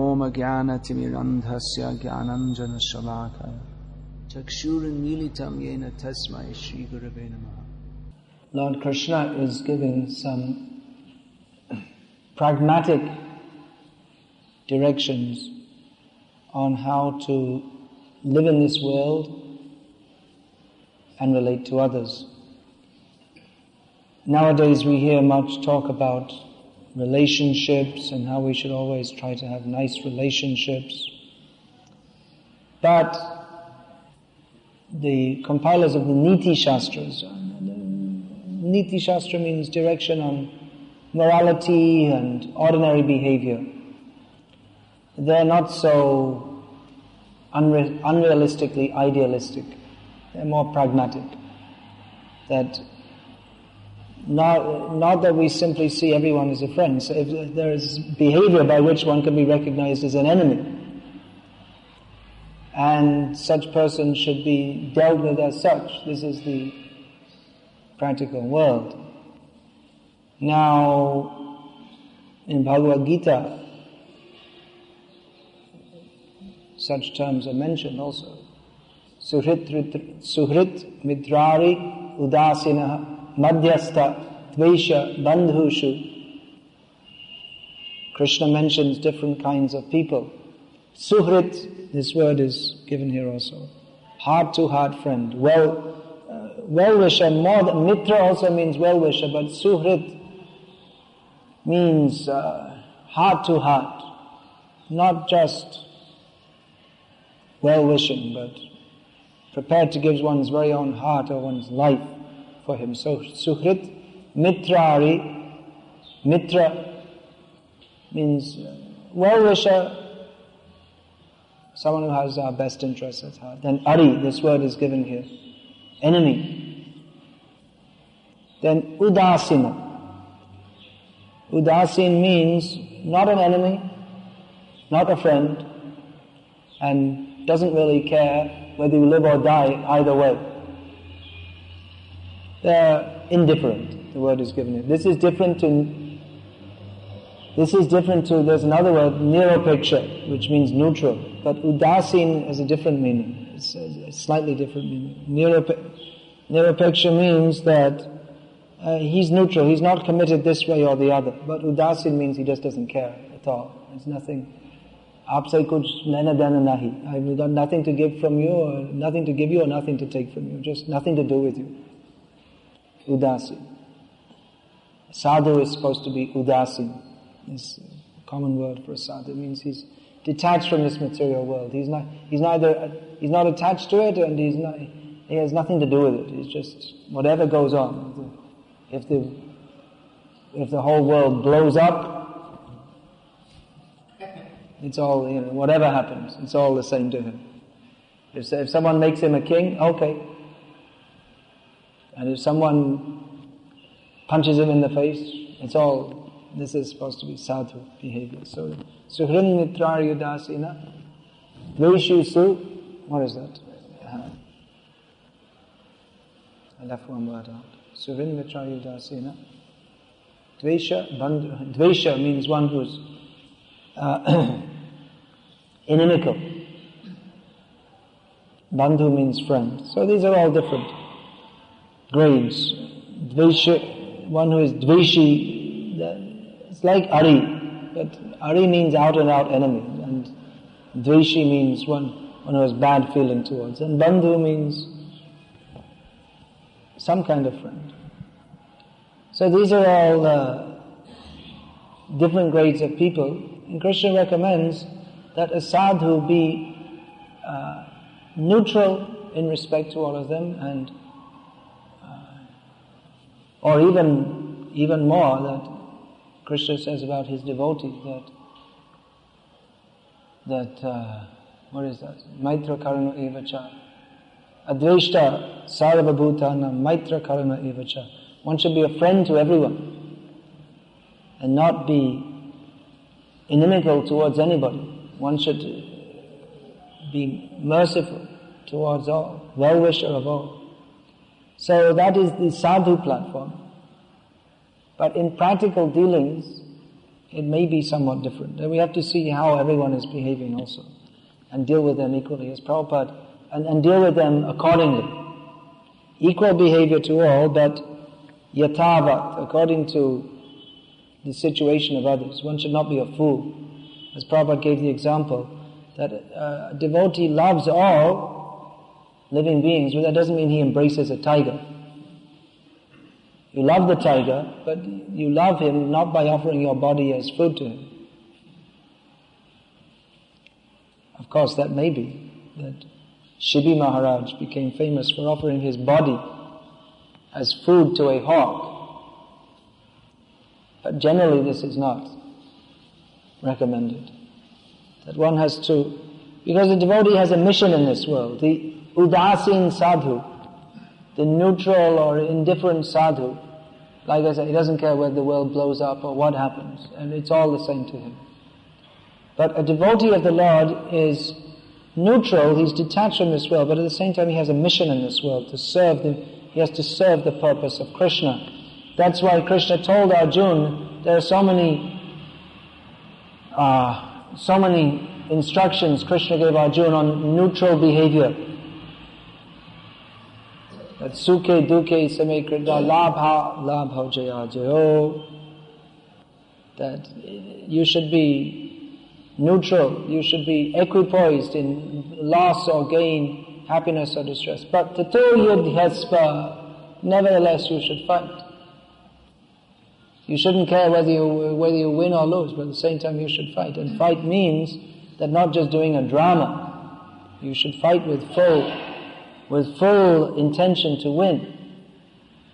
ॐ ज्ञानतिमिरन्धस्य ज्ञानञ्जनशलाकय चक्षुरुन्मीलितं येन तस्मै श्रीगुरवे नमः Lord Krishna is giving some pragmatic directions on how to live in this world and relate to others. Nowadays we hear much talk about relationships and how we should always try to have nice relationships. But the compilers of the Niti Shastras, Niti Shastra means direction on morality and ordinary behavior. They're not so unre- unrealistically idealistic. They're more pragmatic. That not, not that we simply see everyone as a friend. So if there is behavior by which one can be recognized as an enemy, and such person should be dealt with as such. This is the practical world. Now, in Bhagavad Gita, such terms are mentioned also. Suhrit, suhrit mitrari udasina madhyastha dvesha bandhushu. Krishna mentions different kinds of people. Suhrit, this word is given here also. Heart to heart friend. Well, uh, well-wisher, more than, mitra also means well-wisher, but suhrit means uh, heart to heart. Not just well-wishing, but prepared to give one's very own heart or one's life for him. So suhrit, mitrari, mitra means uh, well-wisher, someone who has our best interests at heart. Then ari, this word is given here, enemy. Then udasina. Udasin means not an enemy, not a friend, and doesn't really care whether you live or die either way. They're indifferent, the word is given. This is different to, this is different to, there's another word, niropeksha, which means neutral. But udasin has a different meaning. It's a slightly different meaning. Niropeksha means that uh, he's neutral. He's not committed this way or the other. But udasin means he just doesn't care at all. There's nothing. Aapse kuch lena dena nahi. I've got nothing to give from you, or nothing to give you, or nothing to take from you. Just nothing to do with you. Udasin. Sadhu is supposed to be udasin. This common word for a sadhu. It means he's detached from this material world. He's not. He's neither. He's not attached to it, and he's not. He has nothing to do with it. He's just whatever goes on. If the if the whole world blows up, it's all you know. Whatever happens, it's all the same to him. If if someone makes him a king, okay. And if someone punches him in the face, it's all. This is supposed to be sadhu behavior. So, suhrin mitra yudasina, dveshu su. What is that? I left one word out. Surin Mitra Yudasena. Dvesha, bandhu, Dvesha means one who's uh, inimical. Bandhu means friend. So these are all different grades. Dvesha, one who is Dveshi, it's like Ari, but Ari means out and out enemy, and Dveshi means one, one who has bad feeling towards, and Bandhu means some kind of friend. So these are all uh, different grades of people. And Krishna recommends that a sadhu be uh, neutral in respect to all of them, and or even even more that Krishna says about his devotee that that uh, what is that? Maitra karuna evacha. Adveshta sarvabhutana maitra karuna evacha. One should be a friend to everyone and not be inimical towards anybody. One should be merciful towards all, well-wisher of all. So that is the sadhu platform. But in practical dealings, it may be somewhat different. And we have to see how everyone is behaving also. And deal with them equally as Prabhupada, and, and deal with them accordingly. Equal behavior to all, but yatavat, according to the situation of others. One should not be a fool. As Prabhupada gave the example, that uh, a devotee loves all living beings, but that doesn't mean he embraces a tiger. You love the tiger, but you love him not by offering your body as food to him. Of course, that may be that Shibi Maharaj became famous for offering his body as food to a hawk. But generally, this is not recommended. That one has to, because the devotee has a mission in this world. The udasin sadhu, the neutral or indifferent sadhu, like I said, he doesn't care whether the world blows up or what happens, and it's all the same to him. But a devotee of the Lord is neutral, he's detached from this world, but at the same time he has a mission in this world to serve the, he has to serve the purpose of Krishna. That's why Krishna told Arjuna there are so many, uh, so many instructions Krishna gave Arjuna on neutral behavior. That sukhe dukhe same labha labha jaya jayo. That you should be neutral, you should be equipoised in loss or gain, happiness or distress. But tato yudhyaspa, nevertheless you should fight. You shouldn't care whether you, whether you win or lose, but at the same time you should fight. And fight means that not just doing a drama, you should fight with full, with full intention to win.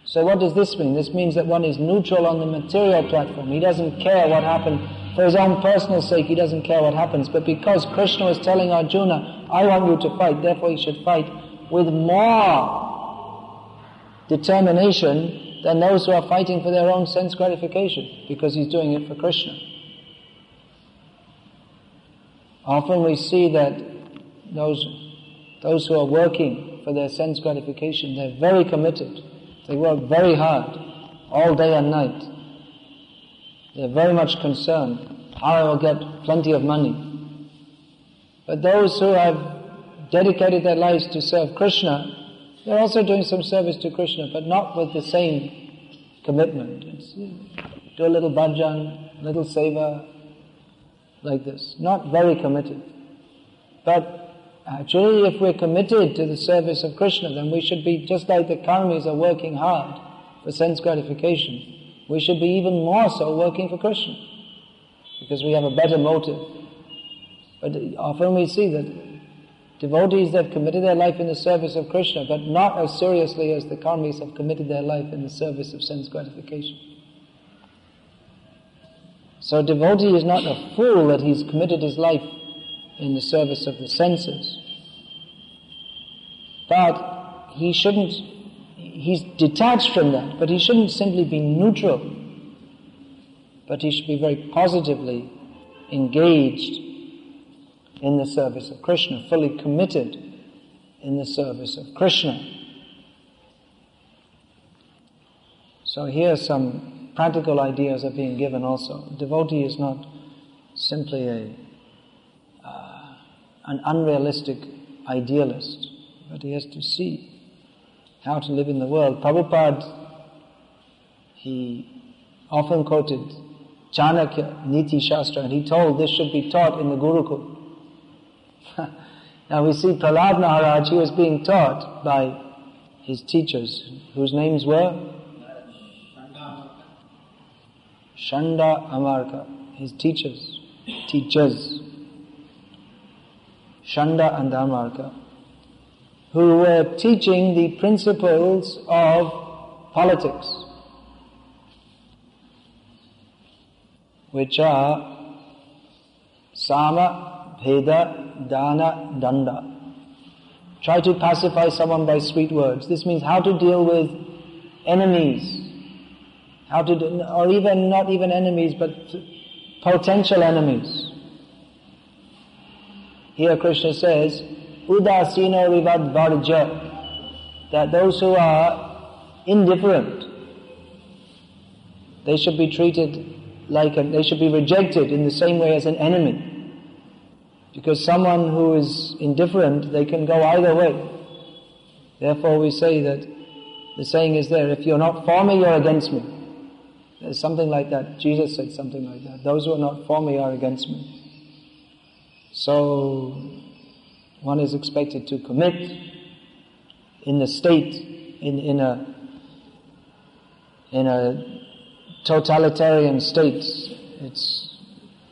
So what does this mean? This means that one is neutral on the material platform. He doesn't care what happened. For his own personal sake, he doesn't care what happens. But because Krishna was telling Arjuna, I want you to fight, therefore he should fight with more determination than those who are fighting for their own sense gratification, because he's doing it for Krishna. Often we see that those, those who are working for their sense gratification, they're very committed. They work very hard, all day and night. They're very much concerned how I will get plenty of money. But those who have dedicated their lives to serve Krishna, they're also doing some service to Krishna, but not with the same commitment. It's, do a little bhajan, little seva, like this. Not very committed. But actually, if we're committed to the service of Krishna, then we should be, just like the karmis are working hard for sense gratification, we should be even more so working for Krishna. Because we have a better motive. But often we see that Devotees that have committed their life in the service of Krishna, but not as seriously as the karmis have committed their life in the service of sense gratification. So a devotee is not a fool that he's committed his life in the service of the senses. But he shouldn't, he's detached from that, but he shouldn't simply be neutral. But he should be very positively engaged in the service of Krishna, fully committed in the service of Krishna. So here some practical ideas are being given also. Devotee is not simply a an unrealistic idealist, but he has to see how to live in the world. Prabhupada, he often quoted Chanakya Niti Shastra, and he told this should be taught in the Gurukul. now we see Prahlad Maharaj, he was being taught by his teachers, whose names were Shanda Amarka, his teachers, teachers, Shanda and Amarka, who were teaching the principles of politics, which are Sama, Bheda, dana, danda. Try to pacify someone by sweet words. This means how to deal with enemies. How to, do, or even, not even enemies, but potential enemies. Here Krishna says, Udasino vivad. That those who are indifferent, they should be treated like a, they should be rejected in the same way as an enemy. Because someone who is indifferent, they can go either way. Therefore we say that the saying is there, if you're not for me, you're against me. There's something like that. Jesus said something like that. Those who are not for me are against me. So, one is expected to commit in the state, in, in a, in a totalitarian state. It's,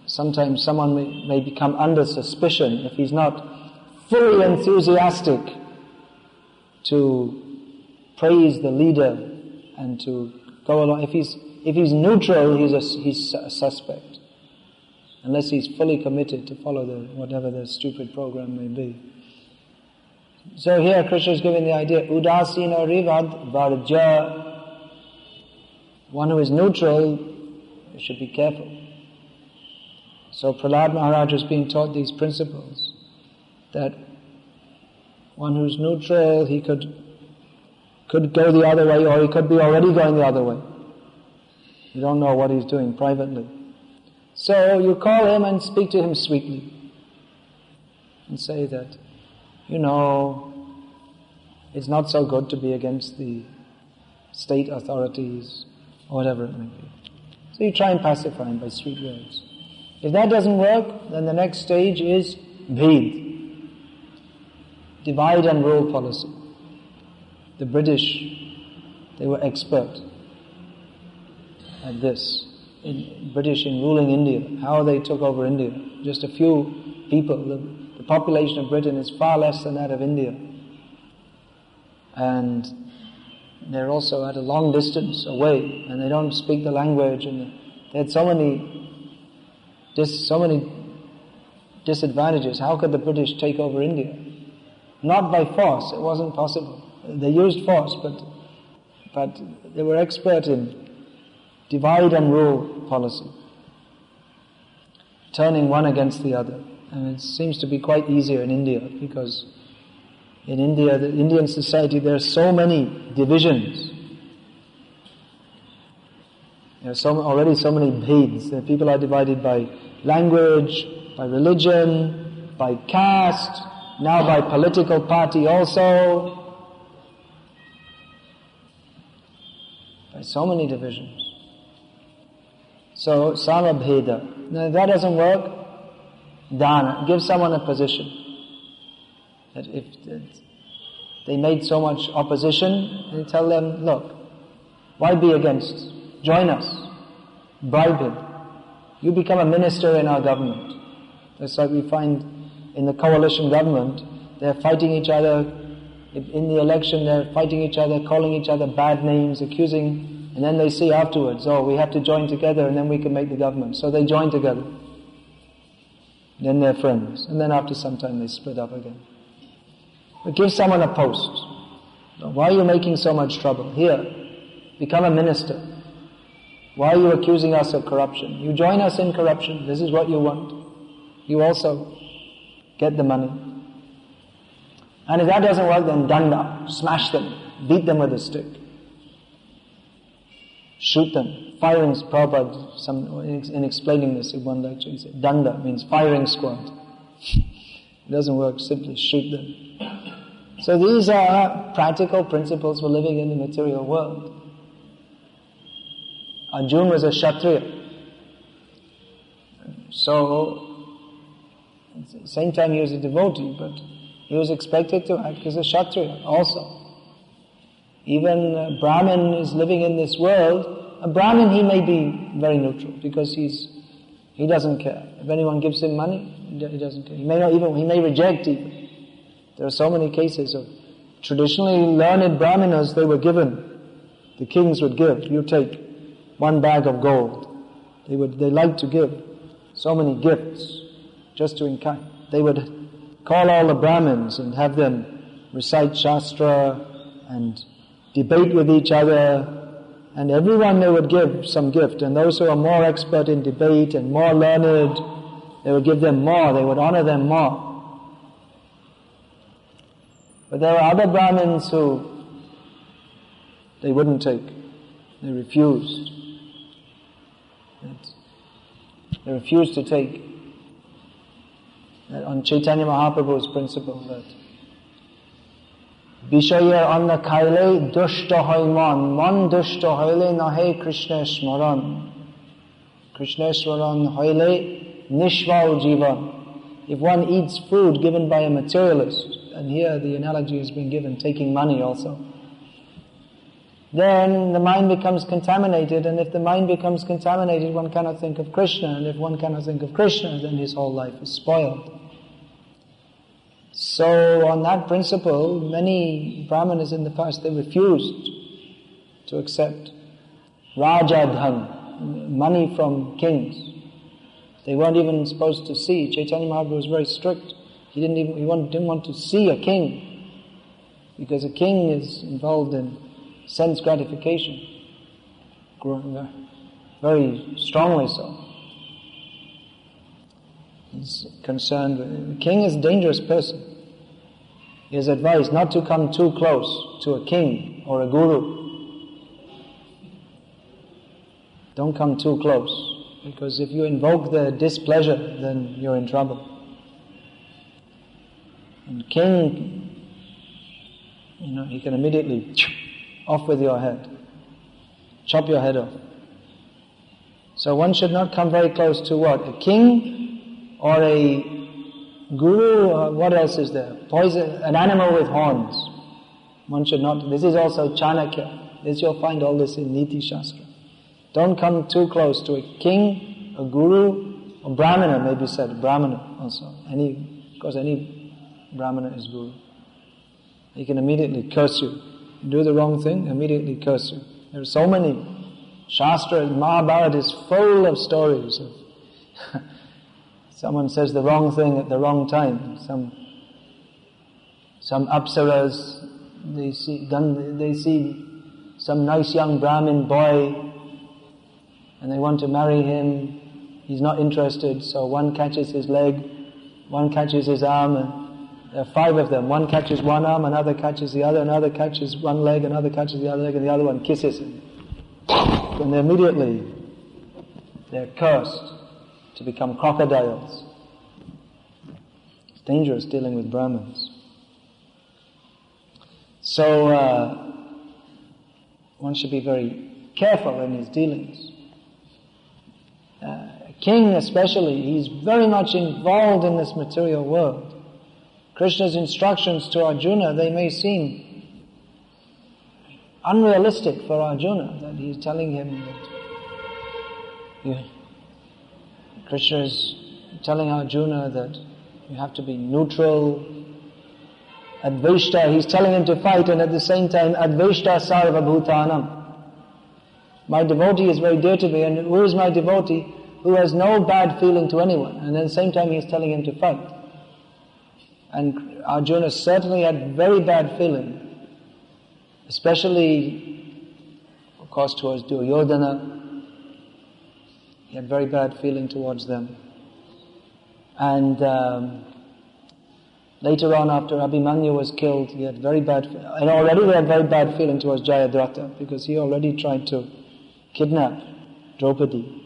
sometimes someone may, may become under suspicion if he's not fully enthusiastic to praise the leader and to go along. If he's, if he's neutral, he's a, he's a suspect. Unless he's fully committed to follow the, whatever the stupid program may be. So here Krishna is giving the idea, Udasina Rivad Varja. One who is neutral should be careful. So Prahlad Maharaj is being taught these principles. That one who's neutral, he could could go the other way or he could be already going the other way. You don't know what he's doing privately. So you call him and speak to him sweetly. And say that, you know, it's not so good to be against the state authorities or whatever it may be. So you try and pacify him by sweet words. If that doesn't work, then the next stage is bhed. Divide and rule policy. The British, they were expert at this. In British in ruling India, how they took over India. Just a few people. The, the population of Britain is far less than that of India. And they're also at a long distance away, and they don't speak the language, and they had so many, dis, so many disadvantages. How could the British take over India? Not by force. It wasn't possible. They used force, but, but they were expert in divide and rule policy, turning one against the other. And it seems to be quite easier in India because in India, the Indian society, there are so many divisions. There are so, already so many bheds. People are divided by language, by religion, by caste, now by political party also. By so many divisions. So, samabheda. Now, if that doesn't work, dana. Give someone a position. That if they made so much opposition, you tell them, look, why be against? Join us. Bribe him. You become a minister in our government. That's like we find in the coalition government. They're fighting each other. In the election, they're fighting each other, calling each other bad names, accusing and then they see afterwards, oh, we have to join together and then we can make the government. So they join together. Then they're friends. And then after some time they split up again. But give someone a post. Why are you making so much trouble? Here, become a minister. Why are you accusing us of corruption? You join us in corruption. This is what you want. You also get the money. And if that doesn't work, then danda. Smash them. Beat them with a stick shoot them. Firing, Prabhupada, some, in explaining this in one lecture, he said, danda means firing squad. it doesn't work, simply shoot them. So these are practical principles for living in the material world. Arjun was a Kshatriya. So, at the same time he was a devotee, but he was expected to act as a Kshatriya also. Even a Brahmin is living in this world. A Brahmin, he may be very neutral because he's, he doesn't care. If anyone gives him money, he doesn't care. He may not even, he may reject even. There are so many cases of traditionally learned Brahmanas, they were given, the kings would give, you take one bag of gold. They would, they like to give so many gifts just to encourage. They would call all the Brahmins and have them recite Shastra and debate with each other, and everyone they would give some gift. And those who are more expert in debate and more learned, they would give them more, they would honor them more. But there were other Brahmins who they wouldn't take. They refused. They refused to take on Chaitanya Mahaprabhu's principle that বিষয়ের অন্ন খাইলে দুষ্ট হয় মন মন দুষ্ট হইলে নহে কৃষ্ণের স্মরণ কৃষ্ণের স্মরণ হইলে nishval jivan. If one eats food given by a materialist, and here the analogy has been given, taking money also, then the mind becomes contaminated, and if the mind becomes contaminated, one cannot think of Krishna, and if one cannot think of Krishna, then his whole life is spoiled. So on that principle, many brahmanas in the past, they refused to accept Rajadhan, money from kings. They weren't even supposed to see. Chaitanya Mahaprabhu was very strict. He didn't even, he didn't want to see a king. Because a king is involved in sense gratification. Uh, very strongly so. He's concerned the king is a dangerous person. Is advised not to come too close to a king or a guru. Don't come too close. Because if you invoke their displeasure, then you're in trouble. And king, you know, he can immediately off with your head, chop your head off. So one should not come very close to what? A king or a guru or what else is there? Poison, an animal with horns. One should not, this is also Chanakya. This you'll find all this in Niti Shastra. Don't come too close to a king, a guru, a brahmana may be said, brahmana also. Any, because any brahmana is guru. He can immediately curse you. you. Do the wrong thing, immediately curse you. There are so many. Shastra, Mahabharata is full of stories of someone says the wrong thing at the wrong time. Some, some apsaras, they see, they see some nice young Brahmin boy and they want to marry him. He's not interested, so one catches his leg, one catches his arm, and there are five of them. One catches one arm, another catches the other, another catches one leg, another catches the other leg, and the other one kisses him. And immediately they're cursed to become crocodiles. It's dangerous dealing with Brahmins. So uh, one should be very careful in his dealings uh, king especially, he's very much involved in this material world. Krishna's instructions to Arjuna, they may seem unrealistic for Arjuna, that he's telling him that Krishna is telling Arjuna that you have to be neutral. Adveshta, he's telling him to fight, and at the same time, Adveshta Sarva Bhutanam. My devotee is very dear to me, and who is my devotee? Who has no bad feeling to anyone, and at the same time he is telling him to fight. And Arjuna certainly had very bad feeling, especially, of course, towards Duryodhana. He had very bad feeling towards them. And um, later on, after Abhimanyu was killed, he had very bad, and already he had very bad feeling towards Jayadratha because he already tried to kidnap Draupadi.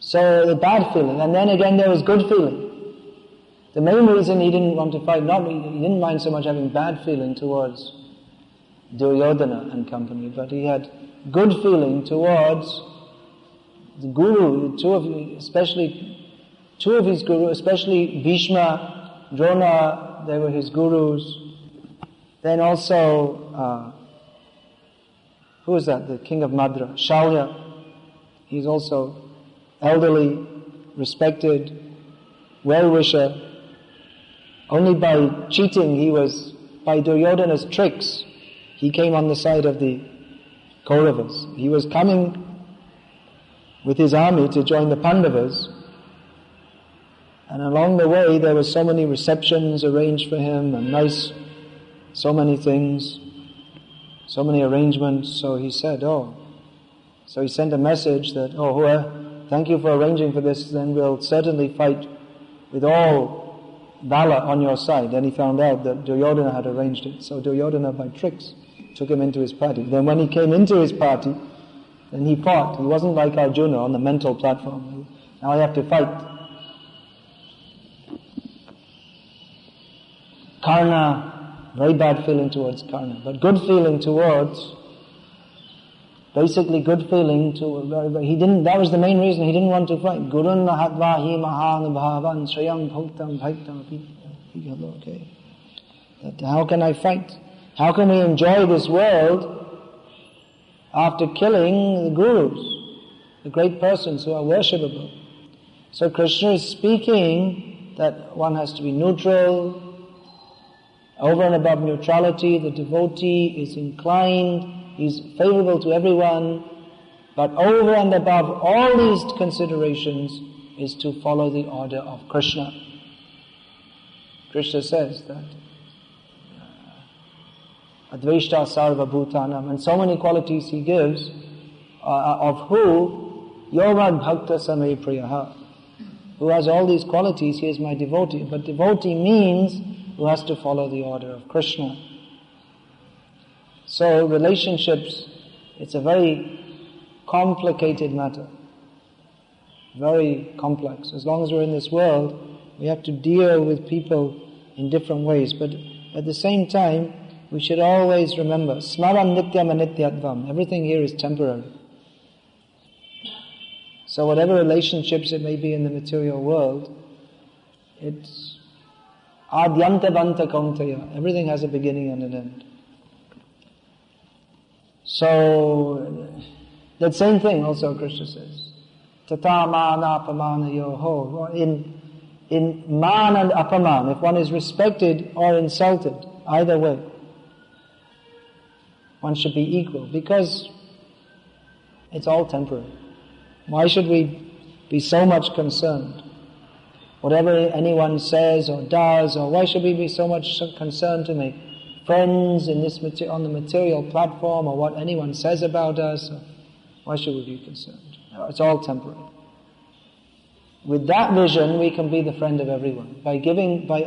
So the bad feeling, and then again there was good feeling. The main reason he didn't want to fight, not he didn't mind so much having bad feeling towards Duryodhana and company, but he had good feeling towards the guru, two of especially two of his gurus, especially Bhishma, Drona, they were his gurus. Then also uh, who is that? The king of Madra, Shalya. He's also elderly, respected, well-wisher. Only by cheating, he was, by Duryodhana's tricks, he came on the side of the Kauravas. He was coming with his army to join the Pandavas, and along the way there were so many receptions arranged for him, and nice, so many things so many arrangements. So he said, oh. So he sent a message that, oh, thank you for arranging for this, then we'll certainly fight with all valor on your side. Then he found out that Duryodhana had arranged it. So Duryodhana, by tricks, took him into his party. Then when he came into his party, And he fought. He wasn't like Arjuna on the mental platform. Now I have to fight. Karna, very bad feeling towards Karna, but good feeling towards, basically good feeling to, he didn't, that was the main reason he didn't want to fight. Gurun Mahatva hi mahanubhavan shrayam bhaktam bhaktam okay. How can I fight? How can we enjoy this world after killing the gurus, the great persons who are worshipable? So Krishna is speaking that one has to be neutral, over and above neutrality, the devotee is inclined, is favorable to everyone, but over and above all these considerations is to follow the order of Krishna. Krishna says that Advaishta Sarva Bhutanam, and so many qualities he gives, uh, of who Yomad Bhakta Same Priyaha. Who has all these qualities, he is my devotee. But devotee means who has to follow the order of Krishna. So relationships, it's a very complicated matter. Very complex. As long as we're in this world, we have to deal with people in different ways. But at the same time, we should always remember, smaram nityam anityatvam. Everything here is temporary. So whatever relationships it may be in the material world, it's Adyantavanta Kaunteya. Everything has a beginning and an end. So, that same thing also Krishna says. Tata mana apamana yoho. In, in man and apaman, if one is respected or insulted, either way, one should be equal because it's all temporary. Why should we be so much concerned whatever anyone says or does, or why should we be so much concerned to make friends in this on the material platform, or what anyone says about us? Why should we be concerned? It's all temporary. With that vision, we can be the friend of everyone by giving, by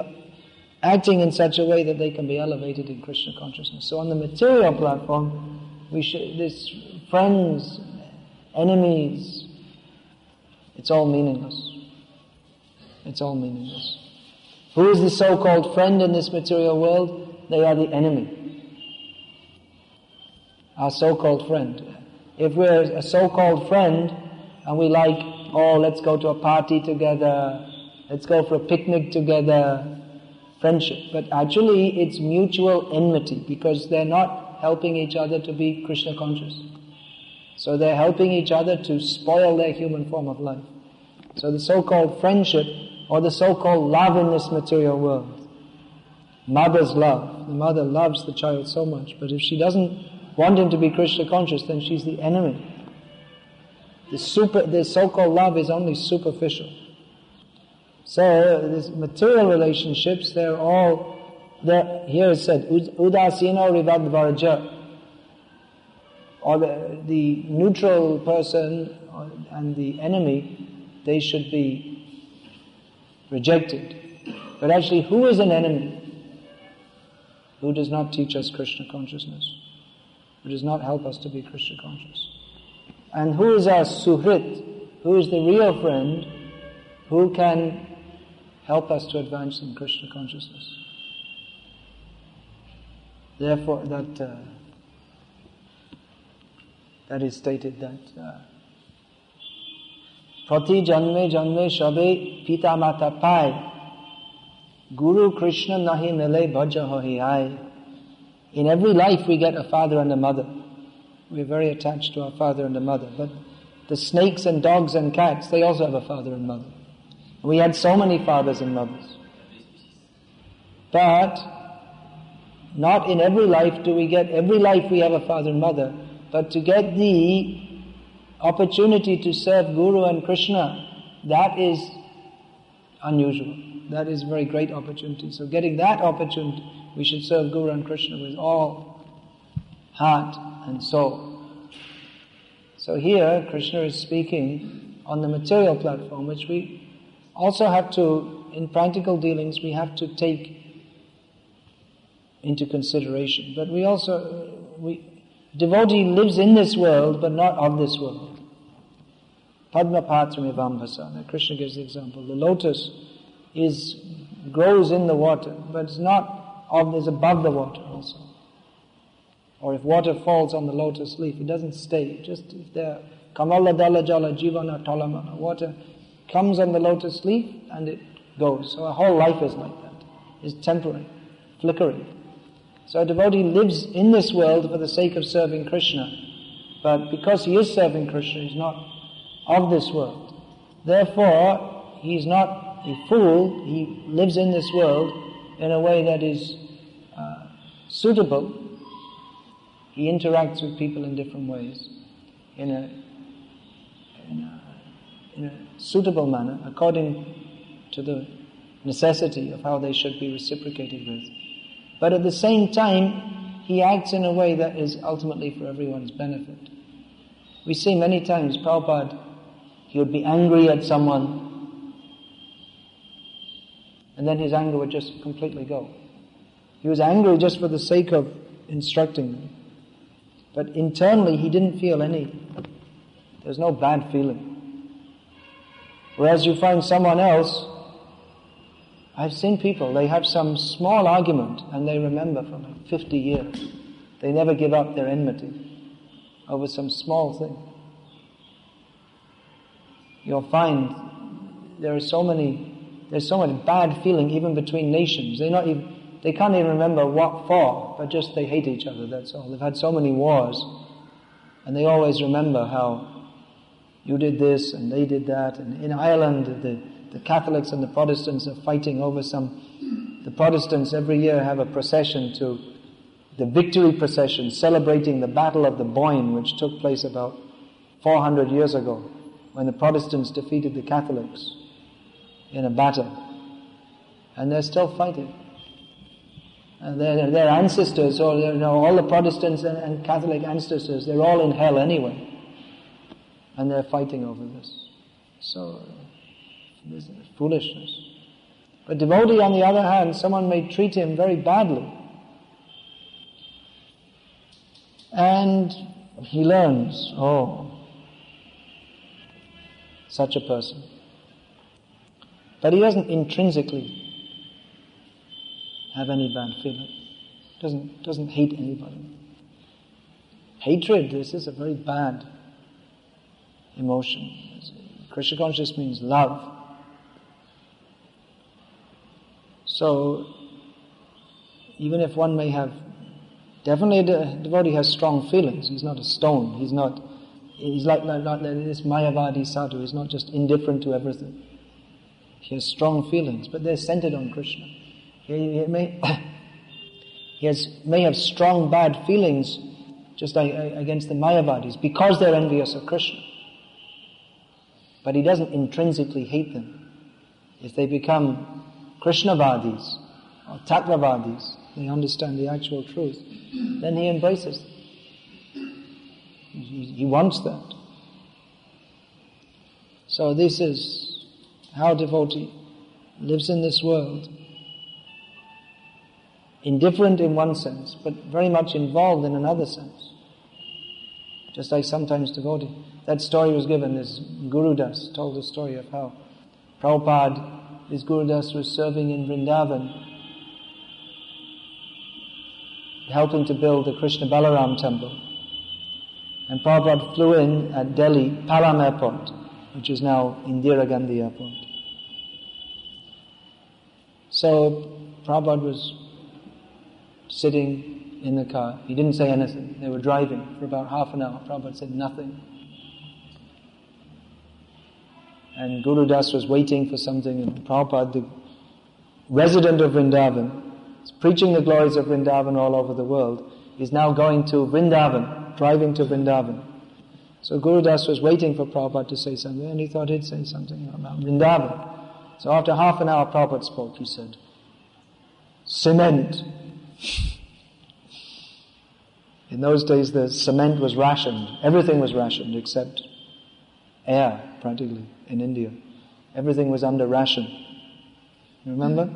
acting in such a way that they can be elevated in Krishna consciousness. So on the material platform, we should, this friends, enemies, it's all meaningless. It's all meaningless. Who is the so-called friend in this material world? They are the enemy. Our so-called friend. If we're a so-called friend and we like, oh, let's go to a party together, let's go for a picnic together, friendship. But actually it's mutual enmity because they're not helping each other to be Krishna conscious. So they're helping each other to spoil their human form of life. So the so-called friendship or the so-called love in this material world. Mother's love. The mother loves the child so much, but if she doesn't want him to be Krishna conscious, then she's the enemy. The super, the so-called love is only superficial. So, these material relationships, they're all, they're, here it said, udasino rivadvarja. Or the, the neutral person and the enemy, they should be rejected. But actually, who is an enemy? Who does not teach us Krishna consciousness? Who does not help us to be Krishna conscious? And who is our suhrit? Who is the real friend who can help us to advance in Krishna consciousness. Therefore, that uh, that is stated that uh, prati janme janme shabe pita mata pai guru krishna nahi mile bhaja hohi ai in every life we get a father and a mother. We're very attached to our father and a mother but the snakes and dogs and cats they also have a father and mother. We had so many fathers and mothers. But not in every life do we get, every life we have a father and mother. But to get the opportunity to serve Guru and Krishna, that is unusual. That is very great opportunity. So getting that opportunity, we should serve Guru and Krishna with all heart and soul. So here, Krishna is speaking on the material platform, which we also have to, in practical dealings, we have to take into consideration. But we also, uh, we, Devotee lives in this world but not of this world. Padma Patramivambhasa. Krishna gives the example. The lotus is grows in the water, but it's not of is above the water also. Or if water falls on the lotus leaf, it doesn't stay. Just if there Kamala Dala Jala Jivana Talamana, water comes on the lotus leaf and it goes. So our whole life is like that. It's temporary, flickering. So a devotee lives in this world for the sake of serving Krishna. But because he is serving Krishna, he's not of this world. Therefore, he's not a fool. He lives in this world in a way that is uh, suitable. He interacts with people in different ways, in a, in a, in a suitable manner, according to the necessity of how they should be reciprocated with. But at the same time, he acts in a way that is ultimately for everyone's benefit. We see many times Prabhupada, he would be angry at someone, and then his anger would just completely go. He was angry just for the sake of instructing them. But internally, he didn't feel any, there's no bad feeling. Whereas you find someone else I've seen people, they have some small argument and they remember for like 50 years. They never give up their enmity over some small thing. You'll find there are so many, there's so much bad feeling even between nations. They're not even, they can't even remember what for, but just they hate each other, that's all. They've had so many wars and they always remember how you did this and they did that. And in Ireland, the, the Catholics and the Protestants are fighting over some. The Protestants every year have a procession to the victory procession celebrating the Battle of the Boyne, which took place about 400 years ago when the Protestants defeated the Catholics in a battle. And they're still fighting. And their, their ancestors, or you know, all the Protestants and, and Catholic ancestors, they're all in hell anyway. And they're fighting over this. So, this is foolishness. But devotee, on the other hand, someone may treat him very badly. And he learns, oh, such a person. But he doesn't intrinsically have any bad feeling. Doesn't, doesn't hate anybody. Hatred, this is a very bad emotion. Krishna consciousness means love. So, even if one may have, definitely a devotee has strong feelings. He's not a stone. He's not, he's like, like, like this Mayavadi sadhu. He's not just indifferent to everything. He has strong feelings, but they're centered on Krishna. He, he may, he has, may have strong bad feelings just like, against the Mayavadis because they're envious of Krishna. But he doesn't intrinsically hate them. If they become Krishnavadis or Tattvavadis, they understand the actual truth, then he embraces them. He, he wants that. So this is how devotee lives in this world. Indifferent in one sense, but very much involved in another sense. Just like sometimes devotee. That story was given, this Guru Das told the story of how Prabhupada his Gurudas was serving in Vrindavan, helping to build the Krishna Balaram temple. And Prabhupada flew in at Delhi, Palam Airport, which is now Indira Gandhi Airport. So Prabhupada was sitting in the car. He didn't say anything. They were driving for about half an hour. Prabhupada said nothing. And Guru Das was waiting for something, and Prabhupada, the resident of Vrindavan, is preaching the glories of Vrindavan all over the world, is now going to Vrindavan, driving to Vrindavan. So Guru Das was waiting for Prabhupada to say something, and he thought he'd say something about Vrindavan. So after half an hour, Prabhupada spoke. He said, Cement. In those days, the cement was rationed. Everything was rationed except air, practically in India. Everything was under ration. You Remember?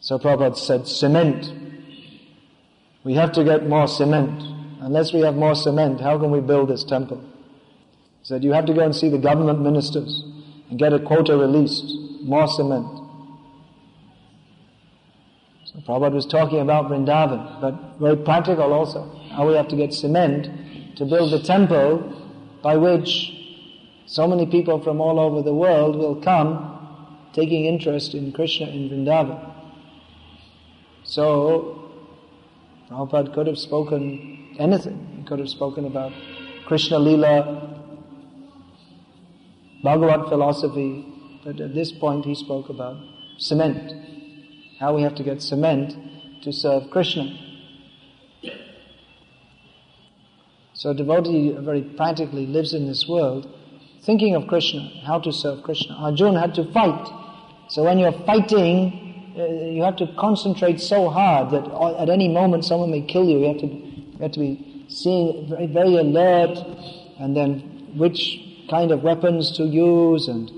So Prabhupada said, cement. we have to get more cement. Unless we have more cement, how can we build this temple? He said, you have to go and see the government ministers and get a quota released, more cement. So Prabhupada was talking about Vrindavan, but very practical also, how we have to get cement to build the temple by which so many people from all over the world will come taking interest in Krishna in Vrindavan. So, Prabhupada could have spoken anything. He could have spoken about Krishna Lila, Bhagavat philosophy, but at this point he spoke about cement. How we have to get cement to serve Krishna. So a devotee very practically lives in this world thinking of Krishna, how to serve Krishna. Arjuna had to fight. So when you're fighting, uh, you have to concentrate so hard that at any moment someone may kill you. You have to, you have to be seeing very, very alert and then which kind of weapons to use and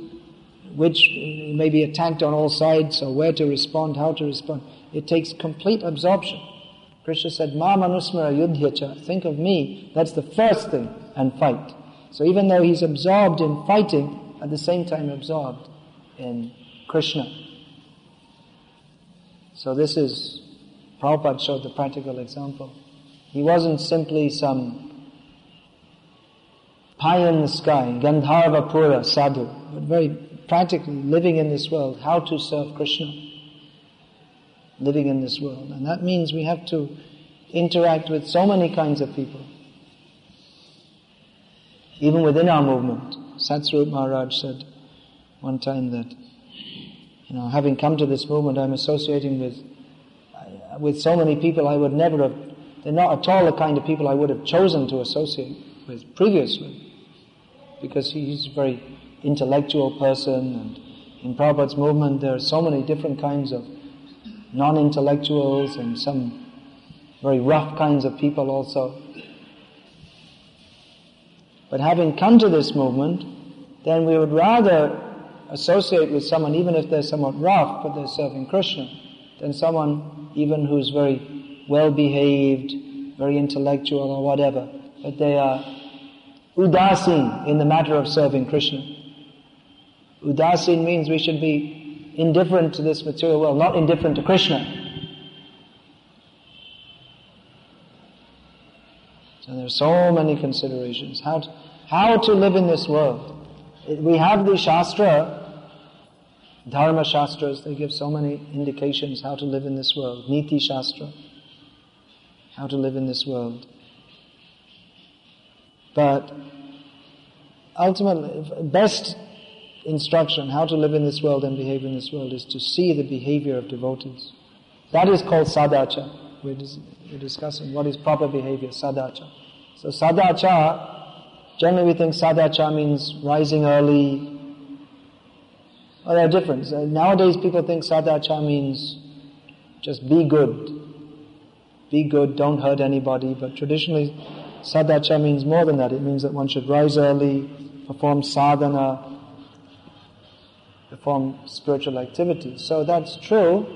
which uh, may be attacked on all sides, so where to respond, how to respond. It takes complete absorption. Krishna said, Ma manusmara yudhyacha, think of me, that's the first thing, and fight. So even though he's absorbed in fighting, at the same time absorbed in Krishna. So this is, Prabhupada showed the practical example. He wasn't simply some pie in the sky, Gandharva Pura sadhu, but very practically living in this world, how to serve Krishna. Living in this world. And that means we have to interact with so many kinds of people. Even within our movement. Satsvarup Maharaj said one time that, you know, having come to this movement, I'm associating with, with so many people I would never have, they're not at all the kind of people I would have chosen to associate with previously. Because he's very intellectual person and in Prabhupada's movement there are so many different kinds of non-intellectuals and some very rough kinds of people also. But having come to this movement, then we would rather associate with someone, even if they're somewhat rough, but they're serving Krishna, than someone even who's very well behaved, very intellectual or whatever, but they are udasin in the matter of serving Krishna. Udasin means we should be indifferent to this material world, not indifferent to Krishna. So there are so many considerations. How to, how to live in this world. We have the Shastra, Dharma Shastras, they give so many indications how to live in this world. Niti Shastra, how to live in this world. But ultimately, best instruction how to live in this world and behave in this world is to see the behavior of devotees. That is called sadacha. We're, dis- we're discussing what is proper behavior, sadacha. So sadacha, generally we think sadacha means rising early. Well, there are different. Uh, nowadays people think sadacha means just be good. Be good, don't hurt anybody. But traditionally, sadacha means more than that. It means that one should rise early, perform sadhana, perform spiritual activities. So that's true.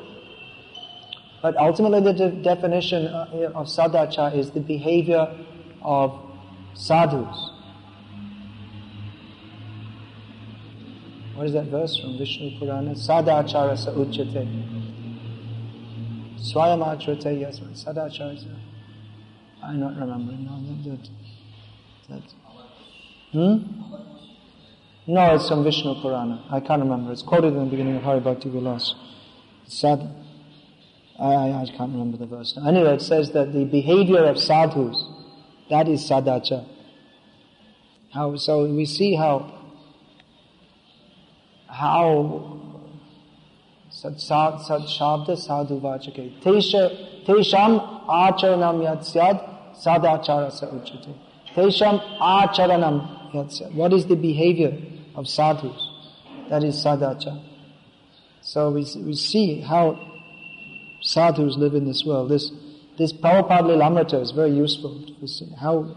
But ultimately the de- definition uh, of sadacha is the behavior of sadhus. What is that verse from Vishnu Purana? Sadachara sa uchyate. Swayam achrate yasman. Sadachara sa. I'm not remembering now. That, that, hmm? No, it's from Vishnu Purana. I can't remember. It's quoted in the beginning of Hari Bhakti Vilas. Sad. I, I, I can't remember the verse. Now. Anyway, it says that the behavior of sadhus, that is sadacha. How, so we see how, how sat sat sat shabda sadhu vachake. Tesha, tesham acharanam yad syad sadachara sa uchate. Tesham acharanam yad syad. What is the behavior of sadhus. That is sadacha. So we, we see how sadhus live in this world. This, this Prabhupada Lilamrita is very useful to see how,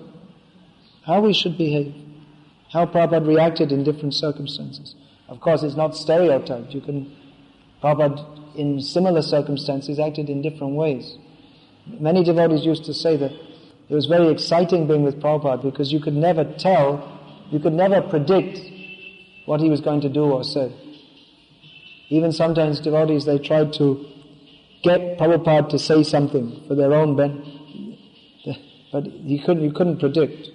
how we should behave, how Prabhupada reacted in different circumstances. Of course, it's not stereotyped. You can, Prabhupada in similar circumstances acted in different ways. Many devotees used to say that it was very exciting being with Prabhupada because you could never tell, you could never predict what he was going to do or say. Even sometimes devotees, they tried to get Prabhupada to say something for their own benefit. But he couldn't, you couldn't predict.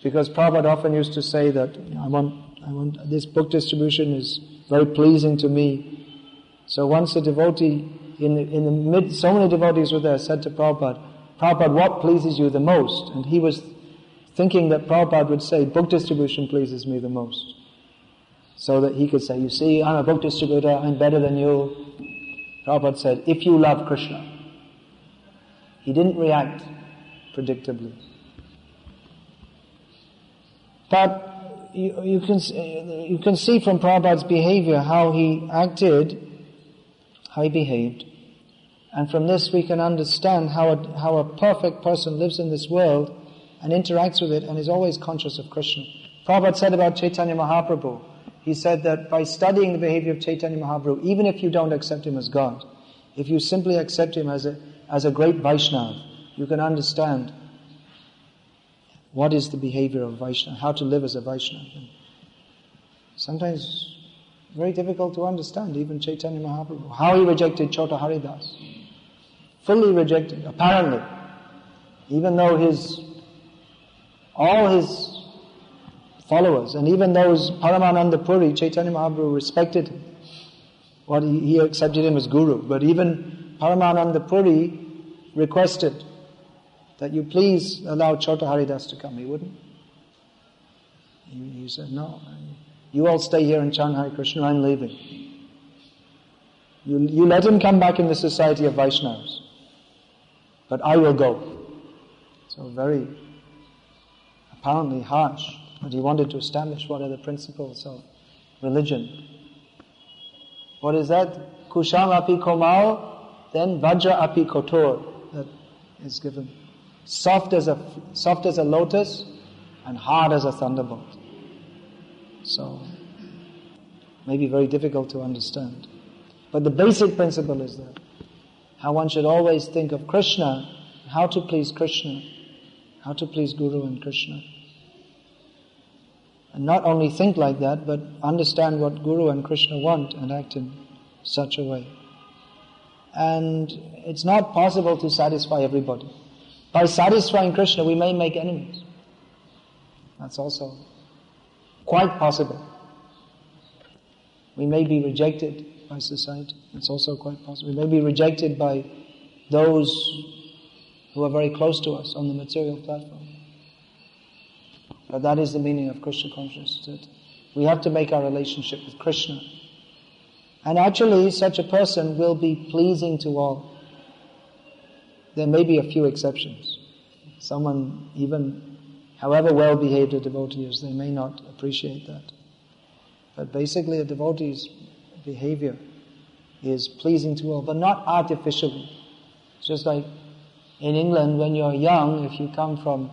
Because Prabhupada often used to say that, I want, I want, this book distribution is very pleasing to me. So once a devotee, in the, in the mid, so many devotees were there, said to Prabhupada, Prabhupada, what pleases you the most? And he was thinking that Prabhupada would say, book distribution pleases me the most. So that he could say, you see, I'm a book distributor, I'm better than you. Prabhupada said, if you love Krishna. He didn't react predictably. But you, you, can, you can see from Prabhupada's behavior how he acted, how he behaved. And from this we can understand how a, how a perfect person lives in this world and interacts with it and is always conscious of Krishna. Prabhupada said about Chaitanya Mahaprabhu, he said that by studying the behavior of Chaitanya Mahaprabhu, even if you don't accept him as God, if you simply accept him as a, as a great Vaishnava, you can understand what is the behavior of Vaishnava, how to live as a Vaishnava. Sometimes very difficult to understand, even Chaitanya Mahaprabhu, how he rejected Chota Haridas. Fully rejected, apparently. Even though his, all his followers, and even those Paramananda Puri, Chaitanya Mahaprabhu respected him. What he, he accepted him as guru. But even Paramananda Puri requested that you please allow Chota Haridas to come. He wouldn't. He, he said, no, you all stay here in chant Hare Krishna, I'm leaving. You, you let him come back in the society of Vaishnavas. But I will go. So very apparently harsh, but he wanted to establish what are the principles of religion. What is that? Kusham api komal, then vajra api kotor, that is given soft as a, soft as a lotus and hard as a thunderbolt. So, maybe very difficult to understand. But the basic principle is that how one should always think of Krishna, how to please Krishna, how to please Guru and Krishna. And not only think like that, but understand what Guru and Krishna want and act in such a way. And it's not possible to satisfy everybody. By satisfying Krishna, we may make enemies. That's also quite possible. We may be rejected by society. It's also quite possible. We may be rejected by those who are very close to us on the material platform. But that is the meaning of Krishna consciousness. That we have to make our relationship with Krishna. And actually, such a person will be pleasing to all. There may be a few exceptions. Someone, even however well behaved a devotee is, they may not appreciate that. But basically, a devotee's behavior is pleasing to all, but not artificially. It's just like in England, when you're young, if you come from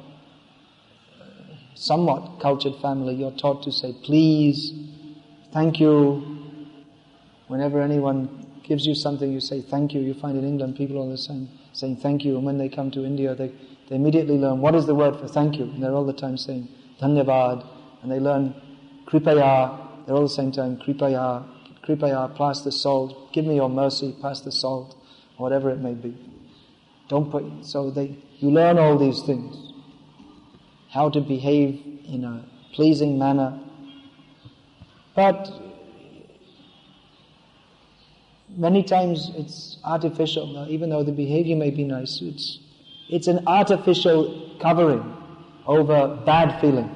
somewhat cultured family, you're taught to say please, thank you. Whenever anyone gives you something, you say thank you. You find in England people all the same saying thank you, and when they come to India, they, they immediately learn what is the word for thank you, and they're all the time saying dhanyavad, and they learn kripaya, they're all the same time kripaya, kripaya, pass the salt, give me your mercy, pass the salt, whatever it may be. Don't put, so they, you learn all these things. How to behave in a pleasing manner. But many times it's artificial, even though the behavior may be nice. It's, it's an artificial covering over bad feeling.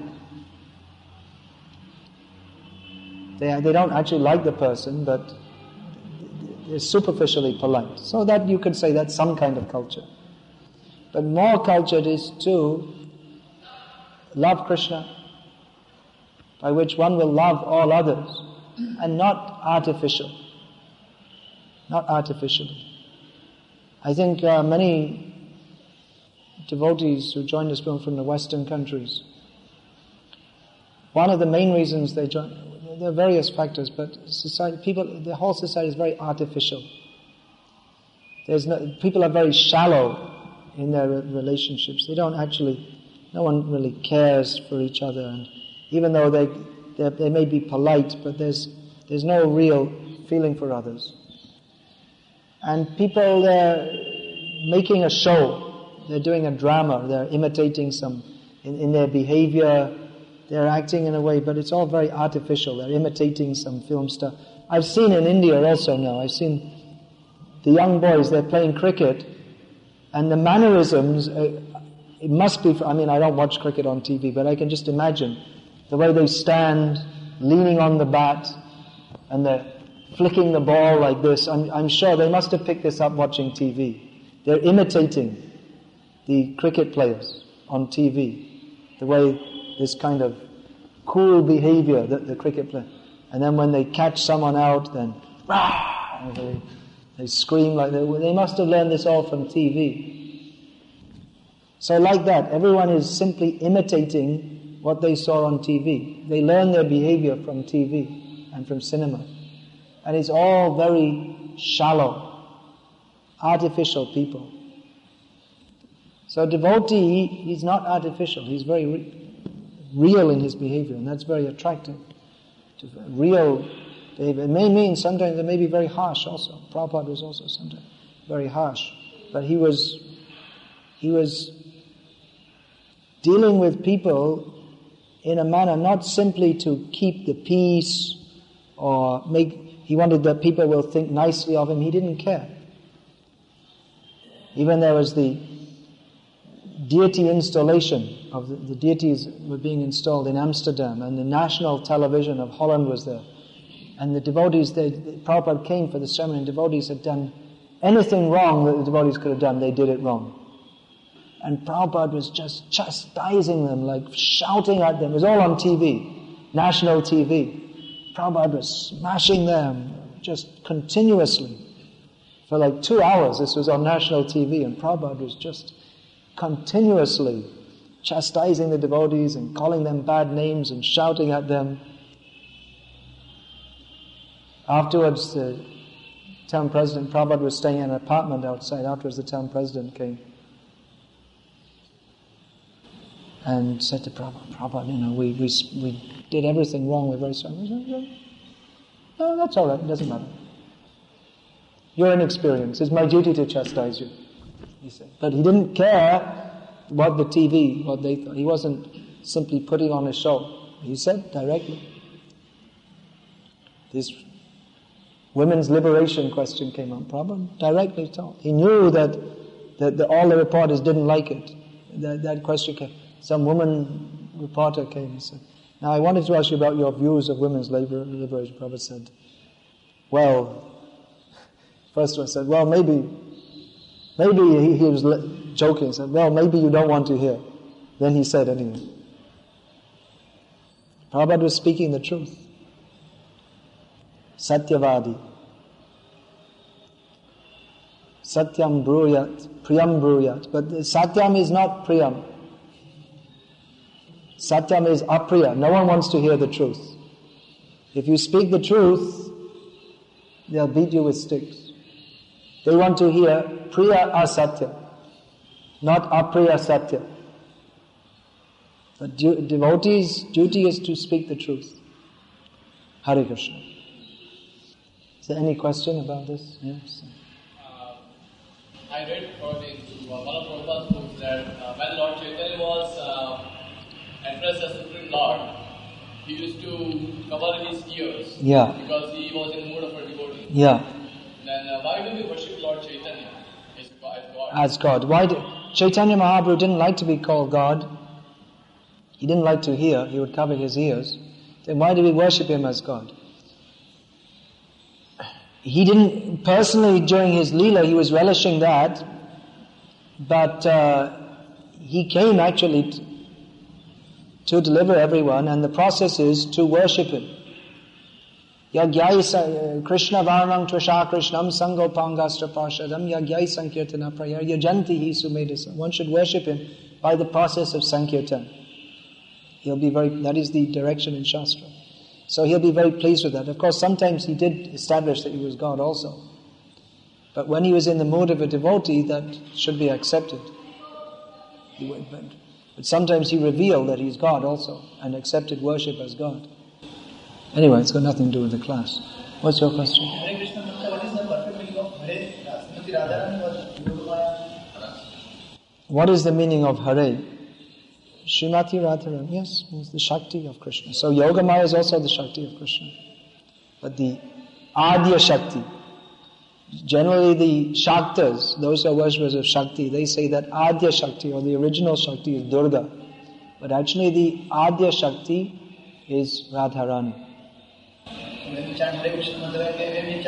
They, they don't actually like the person, but they're superficially polite. So that you can say that's some kind of culture. But more cultured is to love Krishna, by which one will love all others, and not artificial not artificially. I think uh, many devotees who joined us from the Western countries, one of the main reasons they join, there are various factors, but society, people, the whole society is very artificial. There's no, people are very shallow in their relationships. They don't actually, no one really cares for each other. And even though they, they, may be polite, but there's, there's no real feeling for others. And people, they're making a show. They're doing a drama. They're imitating some, in, in their behavior, they're acting in a way, but it's all very artificial. They're imitating some film stuff. I've seen in India also now, I've seen the young boys, they're playing cricket, and the mannerisms, uh, it must be, I mean, I don't watch cricket on TV, but I can just imagine the way they stand, leaning on the bat, and they're flicking the ball like this. I'm, I'm sure they must have picked this up watching TV. They're imitating the cricket players on TV, the way this kind of cool behavior that the cricket player. And then when they catch someone out, then rah, they, they scream like they, they must have learned this all from TV. So like that, everyone is simply imitating what they saw on TV. They learn their behavior from TV and from cinema. And it's all very shallow, artificial people. So devotee, he's not artificial, he's very re- real in his behavior, and that's very attractive. To real behavior. It may mean sometimes it may be very harsh also. Prabhupada was also sometimes very harsh. But he was he was dealing with people in a manner not simply to keep the peace or make he wanted that people will think nicely of him. He didn't care. Even there was the deity installation of the, the, deities were being installed in Amsterdam, and the national television of Holland was there. And the devotees, they, the, Prabhupada came for the sermon, and devotees had done anything wrong that the devotees could have done, they did it wrong. And Prabhupada was just chastising them, like shouting at them. It was all on TV, national TV. Prabhupada was smashing them just continuously. For like two hours, this was on national TV, and Prabhupada was just continuously chastising the devotees and calling them bad names and shouting at them. Afterwards, the town president, Prabhupada was staying in an apartment outside. Afterwards, the town president came and said to Prabhupada, Prabhupada, you know, we, we, we did everything wrong, we're very sorry. No, that's all right, it doesn't matter. You're inexperienced. It's my duty to chastise you, he said. But he didn't care what the TV, what they thought. He wasn't simply putting on a show. He said directly. This women's liberation question came up. Problem directly told. He knew that, that the, all the reporters didn't like it. That, that question came. Some woman reporter came and said, Now I wanted to ask you about your views of women's labor, liberation. Prabhupada said, Well, first one said, Well, maybe, maybe he, he was joking. Said, Well, maybe you don't want to hear. Then he said anyway. Prabhupada was speaking the truth. Satyavadi. Satyam bruyat, priyam bruyat. But satyam is not priyam. Satyam is apriya. No one wants to hear the truth. If you speak the truth, they'll beat you with sticks. They want to hear priya asatya, not apriya satya. But devotees' duty is to speak the truth. Hare Krishna. Is there any question about this? Yes. Uh, I read for the, one of Prabhupada's books that uh, when Lord Chaitanya was uh, addressed as Supreme Lord, he used to cover his ears. Yeah. Because he was in mood of a devotee. Yeah. Then uh, why do we worship Lord Chaitanya as God? As God. Why did, Chaitanya Mahaprabhu didn't like to be called God. He didn't like to hear. He would cover his ears. Then why do we worship him as God? He didn't, personally during his Leela, he was relishing that, but uh, he came actually t- to deliver everyone, and the process is to worship him. Yagyai Krishna Varnam Tvasha Krishnam Sango Pangastra Parshadam Yagyai Sankirtana Prayar Yajanti Sumedasa. One should worship him by the process of Sankirtan. He'll be very, that is the direction in Shastra. So he'll be very pleased with that. Of course, sometimes he did establish that he was God also. But when he was in the mood of a devotee, that should be accepted. He went- But but sometimes he revealed that he's God also and accepted worship as God. Anyway, it's got nothing to do with the class. What's your question? Hare Krishna what is the perfect meaning of Hare? Srimati Radharani What is the meaning of Hare? Srimati yes, means the Shakti of Krishna. So Yogamaya is also the Shakti of Krishna. But the Adya Shakti, generally the Shaktas, those who are worshippers of Shakti, they say that Adya Shakti or the original Shakti is Durga. But actually the Adya Shakti is Radharani. When we chant Hare Krishna Mantra, when we